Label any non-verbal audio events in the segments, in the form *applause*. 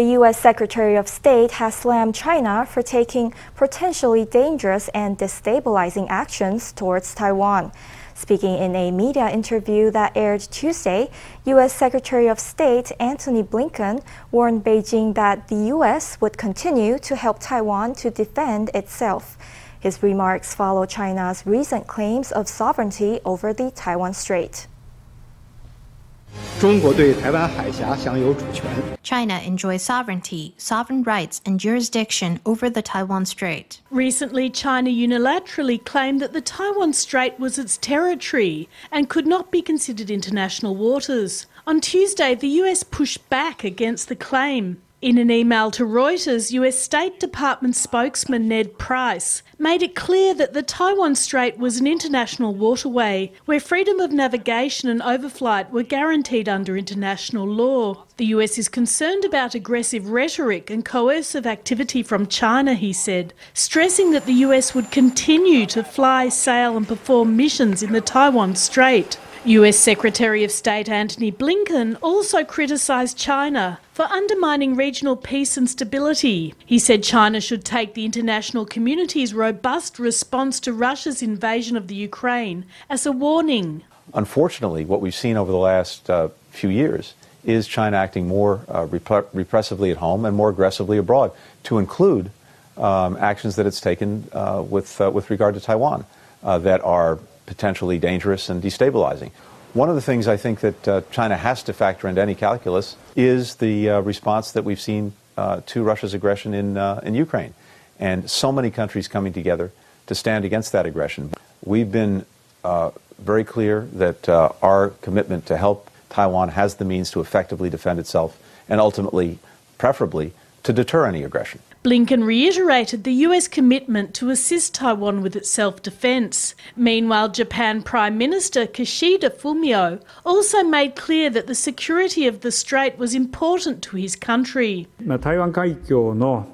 The U.S. Secretary of State has slammed China for taking potentially dangerous and destabilizing actions towards Taiwan. Speaking in a media interview that aired Tuesday, U.S. Secretary of State Antony Blinken warned Beijing that the U.S. would continue to help Taiwan to defend itself. His remarks follow China's recent claims of sovereignty over the Taiwan Strait. China enjoys sovereignty, sovereign rights, and jurisdiction over the Taiwan Strait. Recently, China unilaterally claimed that the Taiwan Strait was its territory and could not be considered international waters. On Tuesday, the US pushed back against the claim. In an email to Reuters, US State Department spokesman Ned Price made it clear that the Taiwan Strait was an international waterway where freedom of navigation and overflight were guaranteed under international law. The US is concerned about aggressive rhetoric and coercive activity from China, he said, stressing that the US would continue to fly, sail, and perform missions in the Taiwan Strait. US Secretary of State Antony Blinken also criticised China for undermining regional peace and stability. He said China should take the international community's robust response to Russia's invasion of the Ukraine as a warning. Unfortunately, what we've seen over the last uh, few years is China acting more uh, rep- repressively at home and more aggressively abroad, to include um, actions that it's taken uh, with, uh, with regard to Taiwan uh, that are potentially dangerous and destabilizing. One of the things I think that uh, China has to factor into any calculus is the uh, response that we've seen uh, to Russia's aggression in, uh, in Ukraine. And so many countries coming together to stand against that aggression. We've been uh, very clear that uh, our commitment to help Taiwan has the means to effectively defend itself and ultimately, preferably, to deter any aggression. Blinken reiterated the US commitment to assist Taiwan with its self defence. Meanwhile, Japan Prime Minister Kishida Fumio also made clear that the security of the strait was important to his country. 台湾海峡の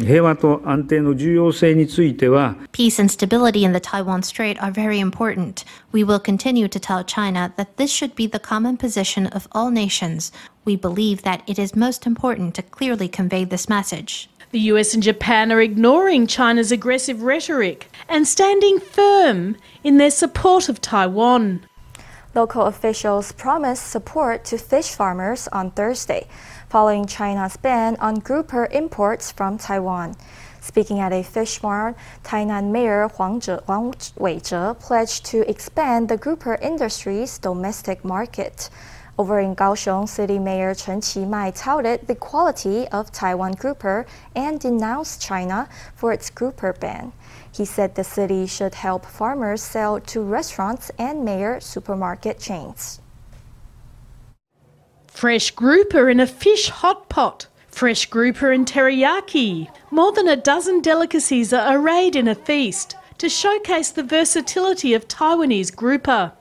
平和と安定の重要性については Peace and stability in the Taiwan Strait are very important. We will continue to tell China that this should be the common position of all nations. We believe that it is most important to clearly convey this message. The US and Japan are ignoring China's aggressive rhetoric and standing firm in their support of Taiwan. Local officials promised support to fish farmers on Thursday, following China's ban on grouper imports from Taiwan. Speaking at a fish mart, Tainan Mayor Huang, Zhe, Huang Weizhe pledged to expand the grouper industry's domestic market. Over in Kaohsiung, City Mayor Chen Qimai touted the quality of Taiwan grouper and denounced China for its grouper ban. He said the city should help farmers sell to restaurants and mayor supermarket chains. Fresh grouper in a fish hot pot. Fresh grouper and teriyaki. More than a dozen delicacies are arrayed in a feast to showcase the versatility of Taiwanese grouper.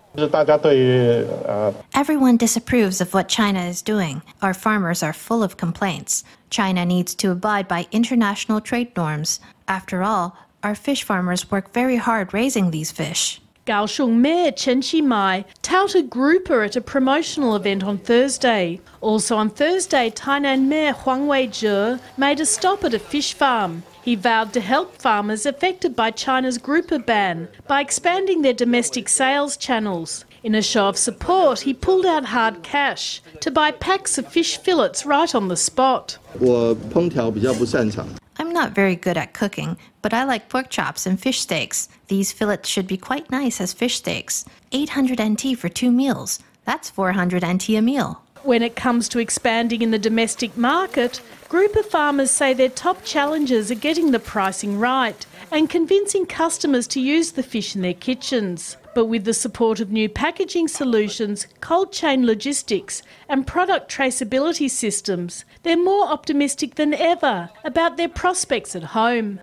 Everyone disapproves of what China is doing. Our farmers are full of complaints. China needs to abide by international trade norms. After all, our fish farmers work very hard raising these fish. Kaohsiung Mayor Chen Qimai touted grouper at a promotional event on Thursday. Also on Thursday, Tainan Mayor Huang Weizhe made a stop at a fish farm. He vowed to help farmers affected by China's grouper ban by expanding their domestic sales channels. In a show of support, he pulled out hard cash to buy packs of fish fillets right on the spot. I'm not very good at cooking, but I like pork chops and fish steaks. These fillets should be quite nice as fish steaks. 800 NT for two meals. That's 400 NT a meal. When it comes to expanding in the domestic market, grouper farmers say their top challenges are getting the pricing right and convincing customers to use the fish in their kitchens. But with the support of new packaging solutions, cold chain logistics, and product traceability systems, they're more optimistic than ever about their prospects at home.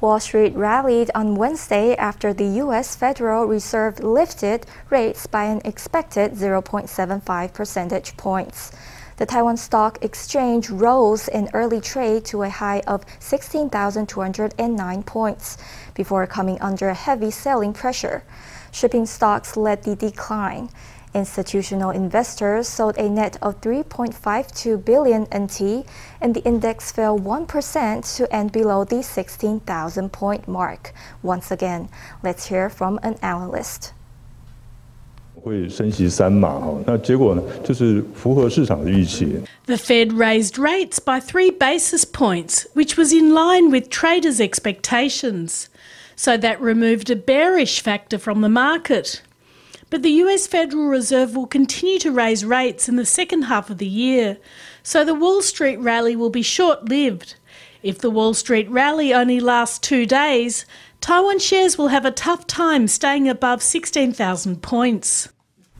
Wall Street rallied on Wednesday after the U.S. Federal Reserve lifted rates by an expected 0.75 percentage points. The Taiwan Stock Exchange rose in early trade to a high of 16,209 points before coming under heavy selling pressure. Shipping stocks led the decline. Institutional investors sold a net of 3.52 billion NT, and the index fell 1% to end below the 16,000 point mark. Once again, let's hear from an analyst. 会升息三码哈，那结果呢，就是符合市场的预期。The Fed raised rates by three basis points, which was in line with traders' expectations. So that removed a bearish factor from the market. But the US Federal Reserve will continue to raise rates in the second half of the year, so the Wall Street rally will be short lived. If the Wall Street rally only lasts two days, Taiwan shares will have a tough time staying above 16,000 points.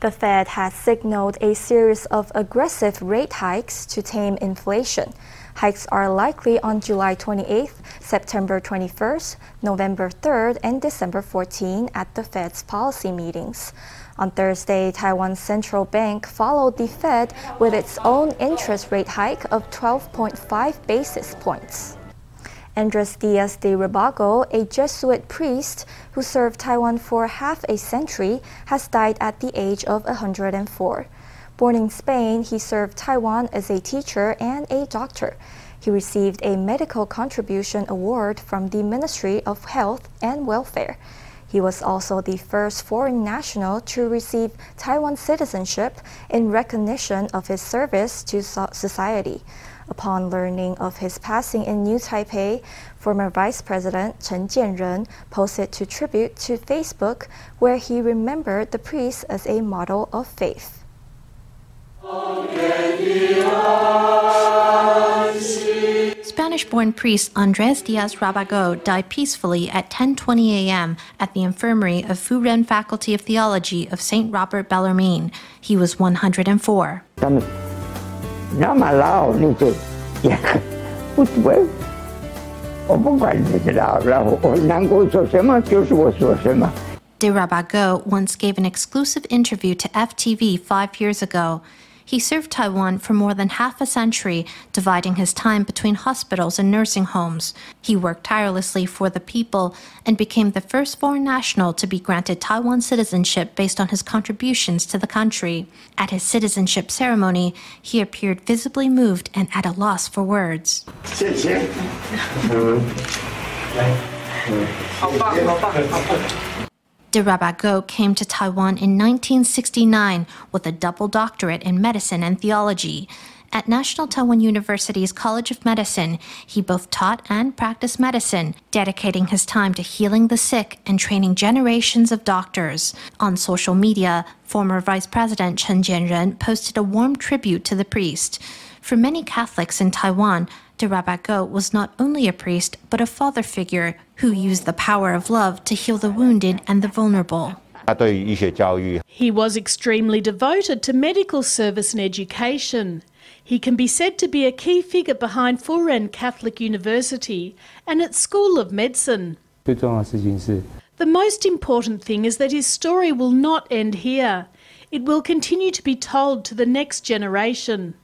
The Fed has signaled a series of aggressive rate hikes to tame inflation. Hikes are likely on July 28th, September 21st, November 3rd, and December 14 at the Fed's policy meetings. On Thursday, Taiwan's central bank followed the Fed with its own interest rate hike of 12.5 basis points. Andres Diaz de Rabago, a Jesuit priest who served Taiwan for half a century, has died at the age of 104. Born in Spain, he served Taiwan as a teacher and a doctor. He received a Medical Contribution Award from the Ministry of Health and Welfare. He was also the first foreign national to receive Taiwan citizenship in recognition of his service to society. Upon learning of his passing in New Taipei, former Vice President Chen Jianren posted to tribute to Facebook where he remembered the priest as a model of faith. Spanish-born priest Andres Diaz Rabago died peacefully at 10:20 a.m. at the infirmary of Furen Faculty of Theology of St. Robert Bellarmine. He was 104. De Rabago once gave an exclusive interview to FTV five years ago. He served Taiwan for more than half a century, dividing his time between hospitals and nursing homes. He worked tirelessly for the people and became the first foreign national to be granted Taiwan citizenship based on his contributions to the country. At his citizenship ceremony, he appeared visibly moved and at a loss for words. Mm-hmm. De Rabago came to Taiwan in 1969 with a double doctorate in medicine and theology. At National Taiwan University's College of Medicine, he both taught and practiced medicine, dedicating his time to healing the sick and training generations of doctors. On social media, former Vice President Chen Jianren posted a warm tribute to the priest. For many Catholics in Taiwan, de Rabago was not only a priest, but a father figure who used the power of love to heal the wounded and the vulnerable. He was extremely devoted to medical service and education. He can be said to be a key figure behind Furen Catholic University and its School of Medicine. The most important thing is that his story will not end here. It will continue to be told to the next generation.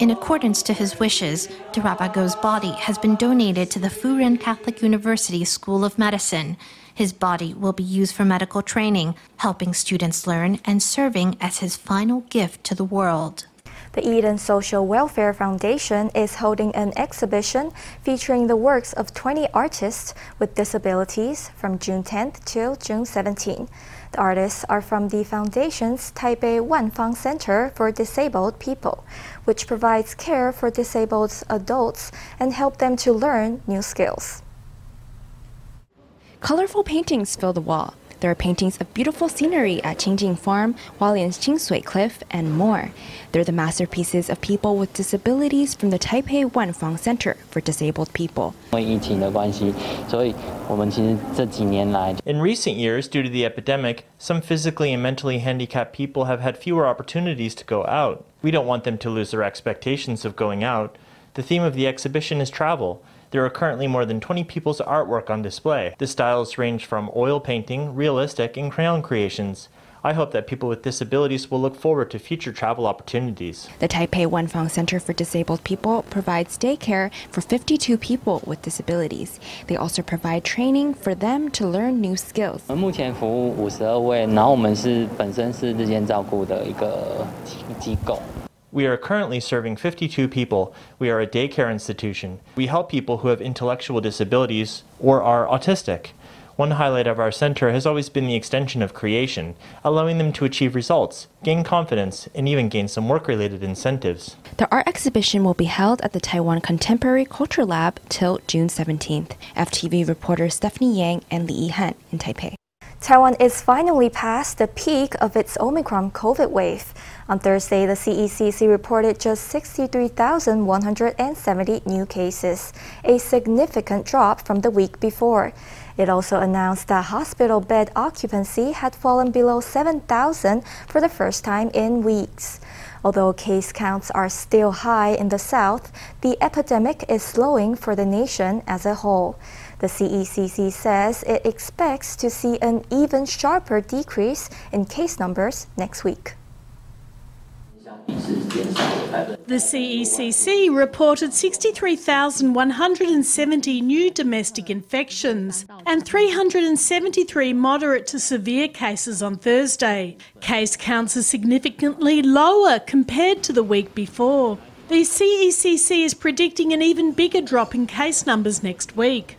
In accordance to his wishes, de Rabago's body has been donated to the Furen Catholic University School of Medicine. His body will be used for medical training, helping students learn and serving as his final gift to the world. The Eden Social Welfare Foundation is holding an exhibition featuring the works of 20 artists with disabilities from June 10th till June 17th. Artists are from the foundation's Taipei Wanfang Center for Disabled People, which provides care for disabled adults and help them to learn new skills. Colorful paintings fill the wall. There are paintings of beautiful scenery at Qingjing Farm, Hualien's Qingshui Cliff, and more. They're the masterpieces of people with disabilities from the Taipei Wanfang Center for Disabled People. In recent years, due to the epidemic, some physically and mentally handicapped people have had fewer opportunities to go out. We don't want them to lose their expectations of going out. The theme of the exhibition is travel. There are currently more than 20 people's artwork on display. The styles range from oil painting, realistic, and crayon creations. I hope that people with disabilities will look forward to future travel opportunities. The Taipei Wanfang Center for Disabled People provides daycare for 52 people with disabilities. They also provide training for them to learn new skills. We are currently serving 52 people. We are a daycare institution. We help people who have intellectual disabilities or are autistic. One highlight of our center has always been the extension of creation, allowing them to achieve results, gain confidence, and even gain some work related incentives. The art exhibition will be held at the Taiwan Contemporary Culture Lab till June 17th. FTV reporter Stephanie Yang and Li Yihan in Taipei. Taiwan is finally past the peak of its Omicron COVID wave. On Thursday, the CECC reported just 63,170 new cases, a significant drop from the week before. It also announced that hospital bed occupancy had fallen below 7,000 for the first time in weeks. Although case counts are still high in the south, the epidemic is slowing for the nation as a whole. The CECC says it expects to see an even sharper decrease in case numbers next week. The CECC reported 63,170 new domestic infections and 373 moderate to severe cases on Thursday. Case counts are significantly lower compared to the week before. The CECC is predicting an even bigger drop in case numbers next week.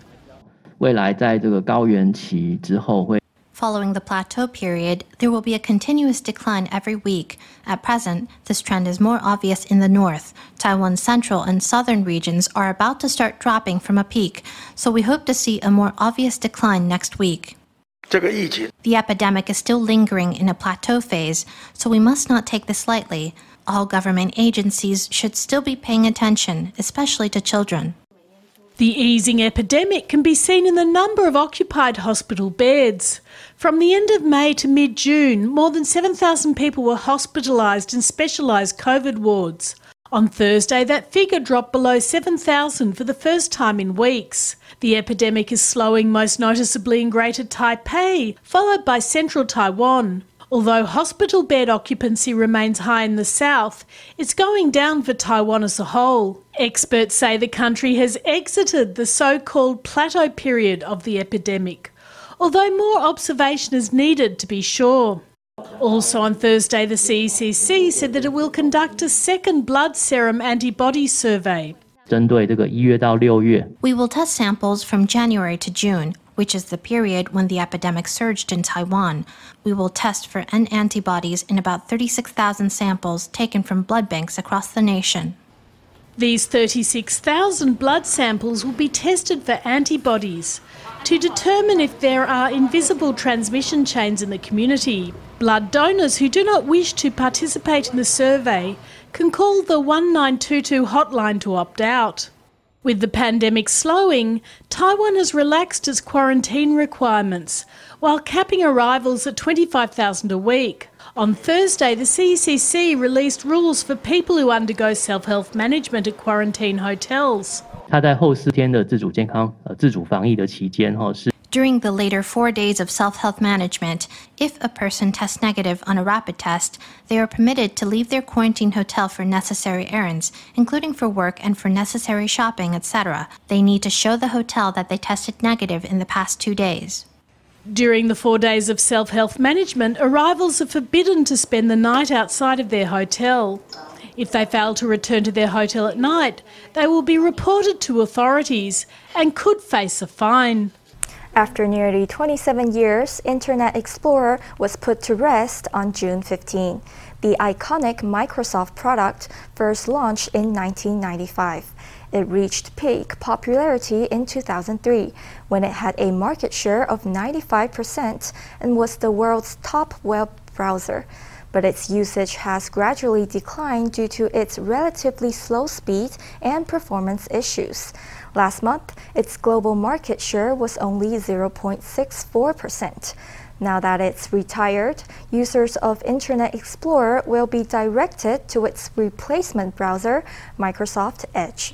未来在这个高原期之后会 Following the plateau period, there will be a continuous decline every week. At present, this trend is more obvious in the north. Taiwan's central and southern regions are about to start dropping from a peak, so we hope to see a more obvious decline next week. The epidemic is still lingering in a plateau phase, so we must not take this lightly. All government agencies should still be paying attention, especially to children. The easing epidemic can be seen in the number of occupied hospital beds. From the end of May to mid June, more than 7,000 people were hospitalised in specialised COVID wards. On Thursday, that figure dropped below 7,000 for the first time in weeks. The epidemic is slowing most noticeably in Greater Taipei, followed by central Taiwan. Although hospital bed occupancy remains high in the south, it's going down for Taiwan as a whole. Experts say the country has exited the so called plateau period of the epidemic, although more observation is needed to be sure. Also on Thursday, the CECC said that it will conduct a second blood serum antibody survey. We will test samples from January to June, which is the period when the epidemic surged in Taiwan, we will test for N antibodies in about 36,000 samples taken from blood banks across the nation. These 36,000 blood samples will be tested for antibodies to determine if there are invisible transmission chains in the community. Blood donors who do not wish to participate in the survey can call the 1922 hotline to opt out. With the pandemic slowing, Taiwan has relaxed its quarantine requirements while capping arrivals at 25,000 a week. On Thursday, the CECC released rules for people who undergo self-health management at quarantine hotels. During the later four days of self health management, if a person tests negative on a rapid test, they are permitted to leave their quarantine hotel for necessary errands, including for work and for necessary shopping, etc. They need to show the hotel that they tested negative in the past two days. During the four days of self health management, arrivals are forbidden to spend the night outside of their hotel. If they fail to return to their hotel at night, they will be reported to authorities and could face a fine. After nearly 27 years, Internet Explorer was put to rest on June 15. The iconic Microsoft product first launched in 1995. It reached peak popularity in 2003 when it had a market share of 95% and was the world's top web browser. But its usage has gradually declined due to its relatively slow speed and performance issues. Last month, its global market share was only 0.64%. Now that it's retired, users of Internet Explorer will be directed to its replacement browser, Microsoft Edge.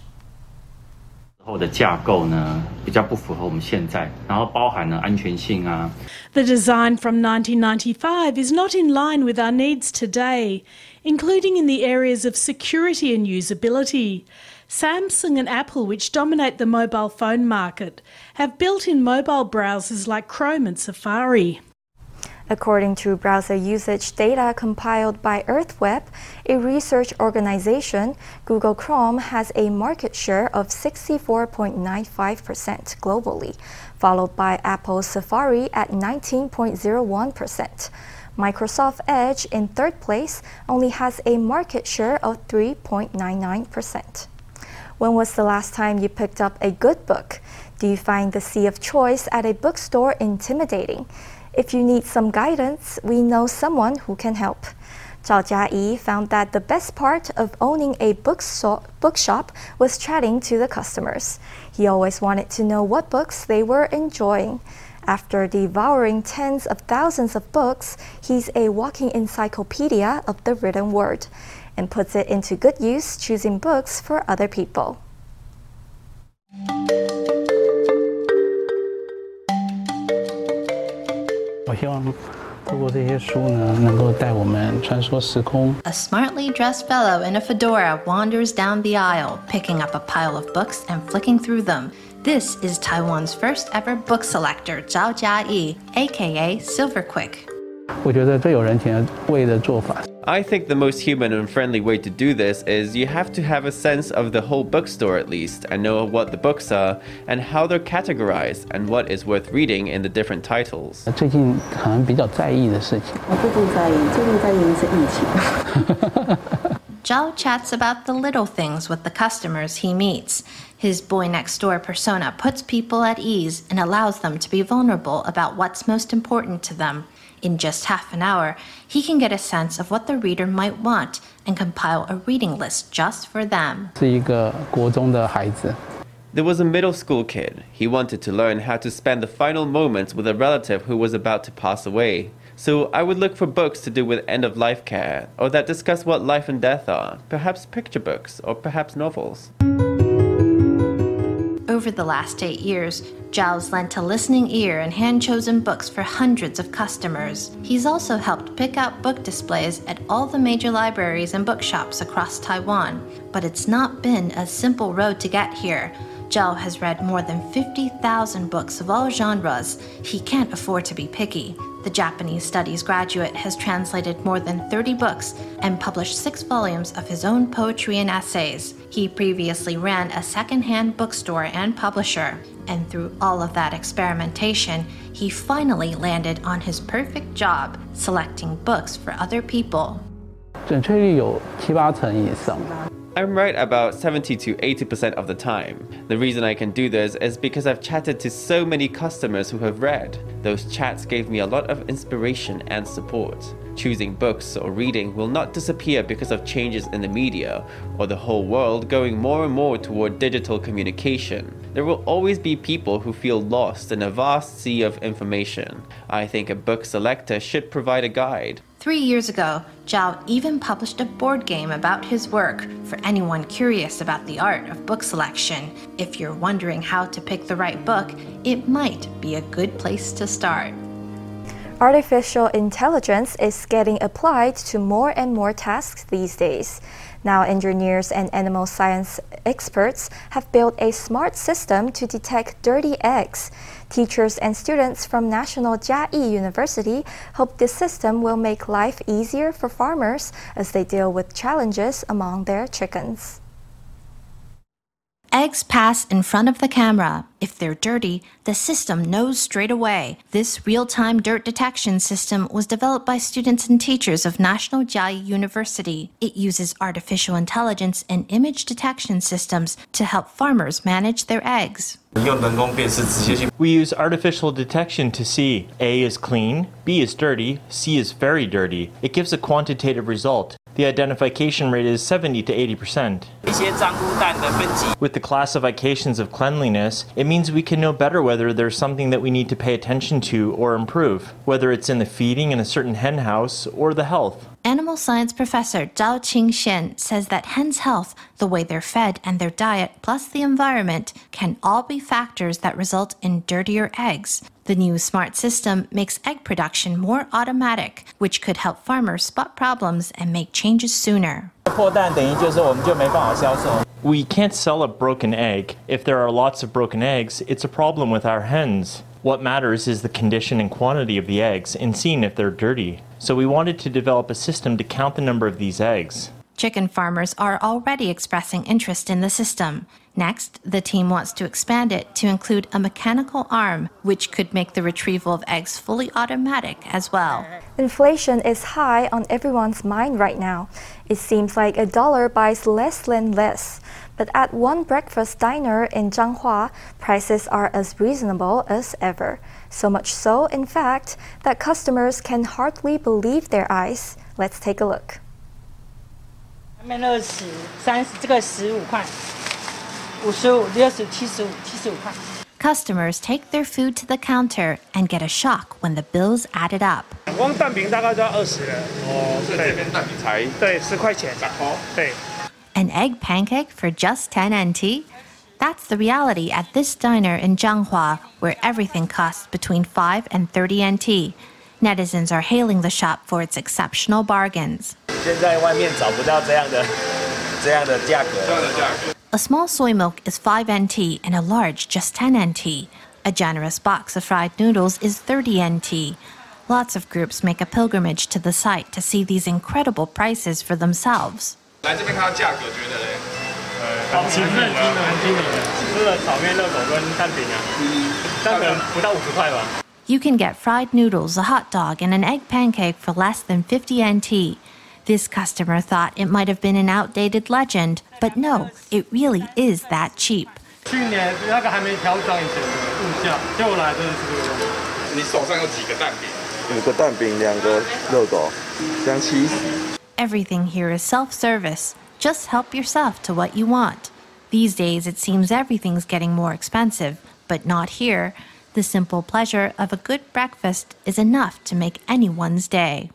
The design from 1995 is not in line with our needs today, including in the areas of security and usability. Samsung and Apple, which dominate the mobile phone market, have built in mobile browsers like Chrome and Safari. According to browser usage data compiled by EarthWeb, a research organization, Google Chrome has a market share of 64.95% globally, followed by Apple's Safari at 19.01%. Microsoft Edge in third place only has a market share of 3.99%. When was the last time you picked up a good book? Do you find the sea of choice at a bookstore intimidating? If you need some guidance, we know someone who can help. Zhao Jiayi found that the best part of owning a bookshop was chatting to the customers. He always wanted to know what books they were enjoying. After devouring tens of thousands of books, he's a walking encyclopedia of the written word and puts it into good use choosing books for other people. 我希望透过这些书呢，能够带我们穿梭时空。A smartly dressed fellow in a fedora wanders down the aisle, picking up a pile of books and flicking through them. This is Taiwan's first ever book selector, Zhao Jiayi, aka Silverquick. 我觉得最有人情味的做法。I think the most human and friendly way to do this is you have to have a sense of the whole bookstore at least and know what the books are and how they're categorized and what is worth reading in the different titles. 最近可能比较在意的事情。我最近在意，最近在意的是疫情。Zhao *laughs* chats about the little things with the customers he meets. His boy next door persona puts people at ease and allows them to be vulnerable about what's most important to them. in just half an hour, he can get a sense of what the reader might want and compile a reading list just for them. There was a middle school kid. He wanted to learn how to spend the final moments with a relative who was about to pass away. So I would look for books to do with end of life care, or that discuss what life and death are, perhaps picture books, or perhaps novels. Over the last eight years, Zhao's lent a listening ear and hand chosen books for hundreds of customers. He's also helped pick out book displays at all the major libraries and bookshops across Taiwan. But it's not been a simple road to get here. Zhao has read more than 50,000 books of all genres. He can't afford to be picky The Japanese studies graduate has translated more than 30 books and published six volumes of his own poetry and essays. He previously ran a secondhand bookstore and publisher, and through all of that experimentation, he finally landed on his perfect job selecting books for other people. 准确率有七八成以上。 I'm right about 70 to 80% of the time. The reason I can do this is because I've chatted to so many customers who have read. Those chats gave me a lot of inspiration and support. Choosing books or reading will not disappear because of changes in the media or the whole world going more and more toward digital communication. There will always be people who feel lost in a vast sea of information. I think a book selector should provide a guide. Three years ago, Zhao even published a board game about his work for anyone curious about the art of book selection. If you're wondering how to pick the right book, it might be a good place to start. Artificial intelligence is getting applied to more and more tasks these days. Now, engineers and animal science experts have built a smart system to detect dirty eggs. Teachers and students from National Jiayi University hope this system will make life easier for farmers as they deal with challenges among their chickens. Eggs pass in front of the camera. If they're dirty, the system knows straight away. This real time dirt detection system was developed by students and teachers of National Jiayi University. It uses artificial intelligence and image detection systems to help farmers manage their eggs. We use artificial detection to see A is clean, B is dirty, C is very dirty. It gives a quantitative result. The identification rate is 70 to 80%. With the classifications of cleanliness, it means we can know better whether there's something that we need to pay attention to or improve, whether it's in the feeding in a certain hen house or the health. Animal science professor Zhao Qingxian says that hens' health, the way they're fed, and their diet, plus the environment, can all be factors that result in dirtier eggs. The new smart system makes egg production more automatic, which could help farmers spot problems and make changes sooner. We can't sell a broken egg. If there are lots of broken eggs, it's a problem with our hens. What matters is the condition and quantity of the eggs and seeing if they're dirty. So we wanted to develop a system to count the number of these eggs. Chicken farmers are already expressing interest in the system. Next, the team wants to expand it to include a mechanical arm, which could make the retrieval of eggs fully automatic as well. Inflation is high on everyone's mind right now. It seems like a dollar buys less than less. But at one breakfast diner in Changhua, prices are as reasonable as ever. So much so, in fact, that customers can hardly believe their eyes. Let's take a look customers take their food to the counter and get a shock when the bills added up. an egg pancake for just 10 NT? That's the reality at this diner in Changhua, where everything costs between 5 and 30 NT. Netizens are hailing the shop for its exceptional bargains. 现在外面找不到这样的这样的价格。a small soy milk is 5 NT and a large just 10 NT. A generous box of fried noodles is 30 NT. Lots of groups make a pilgrimage to the site to see these incredible prices for themselves. You can get fried noodles, a hot dog, and an egg pancake for less than 50 NT. This customer thought it might have been an outdated legend, but no, it really is that cheap. Everything here is self-service. Just help yourself to what you want. These days, it seems everything's getting more expensive, but not here. The simple pleasure of a good breakfast is enough to make anyone's day.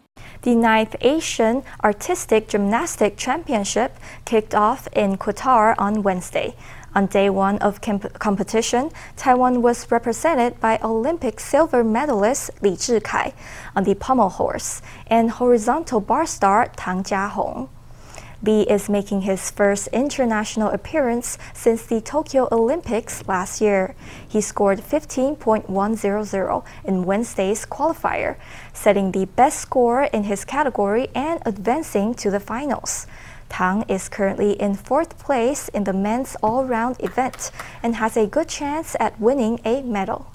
The ninth Asian Artistic Gymnastic Championship kicked off in Qatar on Wednesday. On day one of competition, Taiwan was represented by Olympic silver medalist Li Zhikai on the pommel horse and horizontal bar star Tang Jiahong. Li is making his first international appearance since the Tokyo Olympics last year. He scored 15.100 in Wednesday's qualifier, setting the best score in his category and advancing to the finals. Tang is currently in fourth place in the men's all round event and has a good chance at winning a medal.